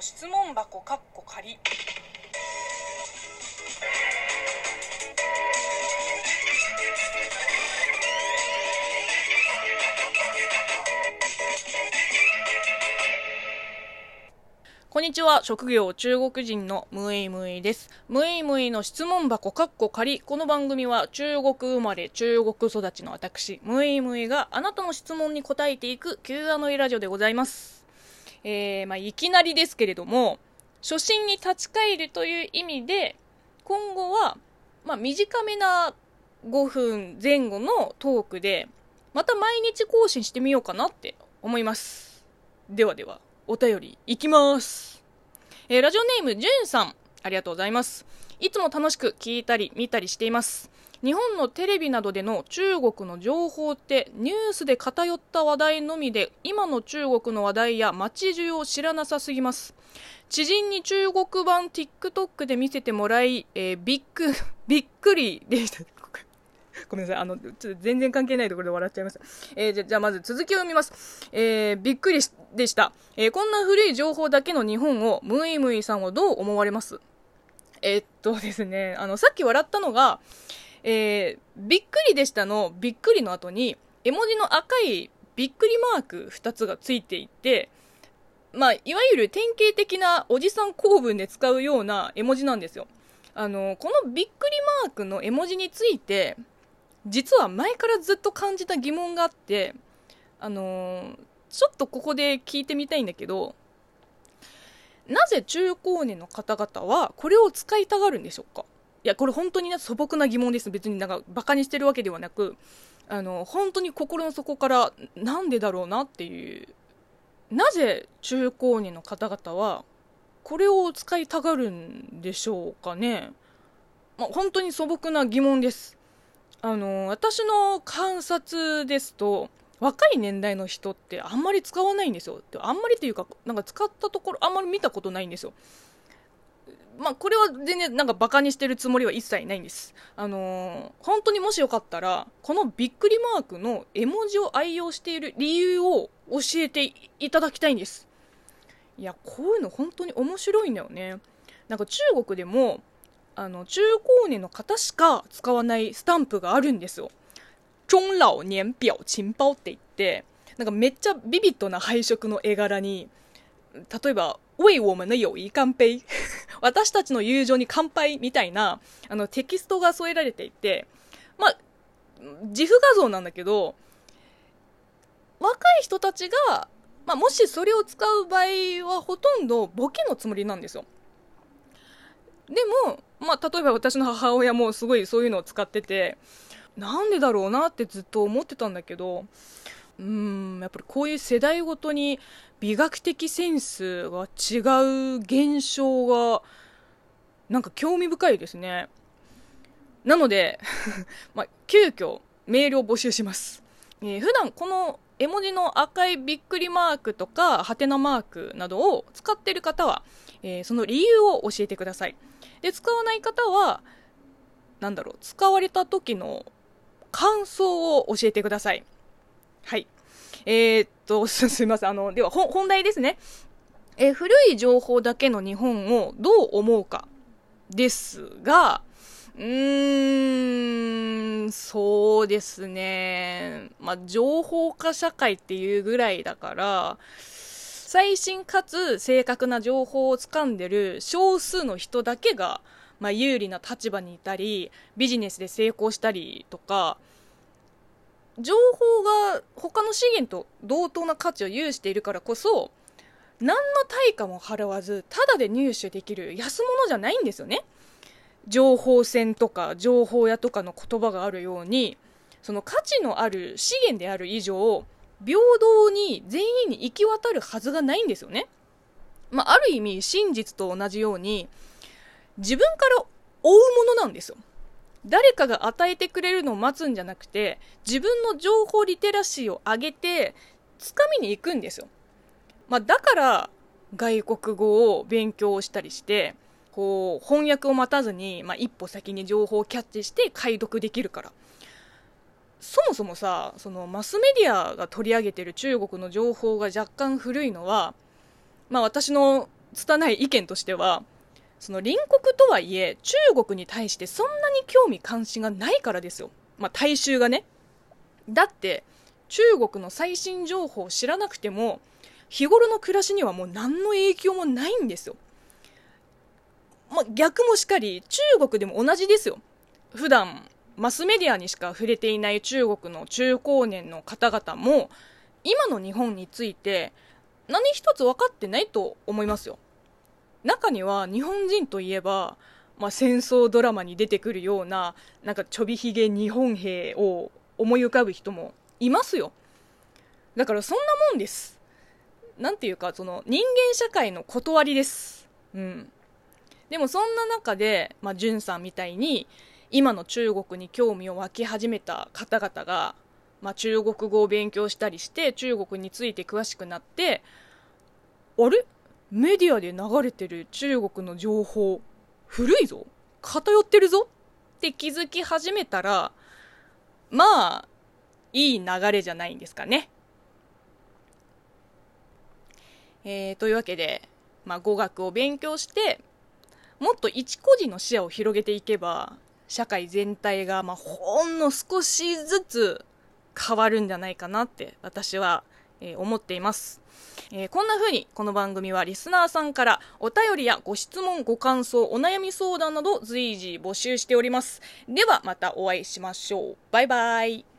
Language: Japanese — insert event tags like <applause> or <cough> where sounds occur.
の質問箱かっこ仮こんにちは。職業中国人のムイムイです。ムイムイの質問箱かっこ仮。この番組は中国生まれ、中国育ちの私、ムイムイがあなたの質問に答えていく Q&A ラジオでございます。えー、まあ、いきなりですけれども、初心に立ち返るという意味で、今後は、まあ、短めな5分前後のトークで、また毎日更新してみようかなって思います。ではでは。お便りいきます。えー、ラジオネーム、じゅんさん。ありがとうございます。いつも楽しく聞いたり見たりしています。日本のテレビなどでの中国の情報ってニュースで偏った話題のみで今の中国の話題や街中を知らなさすぎます知人に中国版 TikTok で見せてもらい、えー、びっくびっくりでしたごめんなさい。あの、ちょっと全然関係ないところで笑っちゃいました。えー、じゃ、じゃあまず続きを読みます。えー、びっくりでした。えー、こんな古い情報だけの日本を、ムイムイさんはどう思われます？え、っとですね、あの、さっき笑ったのが、えー、びっくりでしたの、びっくりの後に、絵文字の赤いびっくりマーク2つがついていて、まあ、いわゆる典型的なおじさん構文で使うような絵文字なんですよ。あの、このびっくりマークの絵文字について、実は前からずっと感じた疑問があってあの、ちょっとここで聞いてみたいんだけどなぜ中高年の方々はこれを使いたがるんでしょうか？いやこれ本当に、ね、素朴な疑問です。別になんかバカにしてるわけではなくあの本当に心の底からなんでだろうなっていう。なぜ中高年の方々はこれを使いたがるんでしょうかね、まあ、本当に素朴な疑問です。あの私の観察ですと若い年代の人ってあんまり使わないんですよあんまりっていうかなんか使ったところあんまり見たことないんですよまあ、これは全然なんかバカにしてるつもりは一切ないんです。あのー、本当にもしよかったら、このびっくりマークの絵文字を愛用している理由を教えていただきたいんです。いや、こういうの本当に面白いんだよね。なんか中国でも、あの中高年の方しか使わないスタンプがあるんですよ。中老年表情包って言ってなんかめっちゃビビッドな配色の絵柄に例えば「为我们的友谊乾杯」<laughs> 私たちの友情に乾杯みたいなあのテキストが添えられていてまあ自負画像なんだけど若い人たちが、まあ、もしそれを使う場合はほとんどボケのつもりなんですよ。でもまあ、例えば私の母親もすごいそういうのを使ってて、なんでだろうなってずっと思ってたんだけど、うん、やっぱりこういう世代ごとに美学的センスが違う現象が、なんか興味深いですね。なので <laughs> まあ、急遽メールを募集します。えー、普段この絵文字の赤いびっくりマークとか、ハテナマークなどを使っている方は、えー、その理由を教えてください。で、使わない方は、なんだろう、使われた時の感想を教えてください。はい。えー、っと、<laughs> すみません。あの、では、本題ですね。え、古い情報だけの日本をどう思うかですが、うーん、そうですね。まあ、情報化社会っていうぐらいだから、最新かつ正確な情報をつかんでる少数の人だけが、まあ、有利な立場にいたりビジネスで成功したりとか情報が他の資源と同等な価値を有しているからこそ何の対価も払わずタダで入手できる安物じゃないんですよね情報戦とか情報屋とかの言葉があるようにその価値のある資源である以上平等に全員に行き渡るはずがないんですよね。まあ、ある意味真実と同じように自分から追うものなんですよ。誰かが与えてくれるのを待つんじゃなくて自分の情報リテラシーを上げて掴みに行くんですよ。まあ、だから外国語を勉強したりしてこう翻訳を待たずに、まあ、一歩先に情報をキャッチして解読できるから。そもそもさそのマスメディアが取り上げてる中国の情報が若干古いのは、まあ、私の拙い意見としてはその隣国とはいえ中国に対してそんなに興味関心がないからですよ、まあ、大衆がね。だって中国の最新情報を知らなくても日頃の暮らしにはもう何の影響もないんですよ、まあ、逆もしかり中国でも同じですよ。普段マスメディアにしか触れていない中国の中高年の方々も今の日本について何一つ分かってないと思いますよ。中には日本人といえば、まあ、戦争ドラマに出てくるようななんかちょびひげ日本兵を思い浮かぶ人もいますよ。だからそんなもんです。なんていうかその人間社会の断りです。うん。でもそんな中で、まあ、ジュンさんみたいに今の中国に興味を湧き始めた方々が、まあ、中国語を勉強したりして中国について詳しくなってあれ？メディアで流れてる中国の情報古いぞ偏ってるぞって気づき始めたらまあいい流れじゃないんですかね。えー、というわけで、まあ、語学を勉強してもっと一個人の視野を広げていけば社会全体がまあほんの少しずつ変わるんじゃないかなって私は、えー、思っています。えー、こんな風にこの番組はリスナーさんからお便りやご質問、ご感想、お悩み相談など随時募集しております。ではまたお会いしましょう。バイバイ。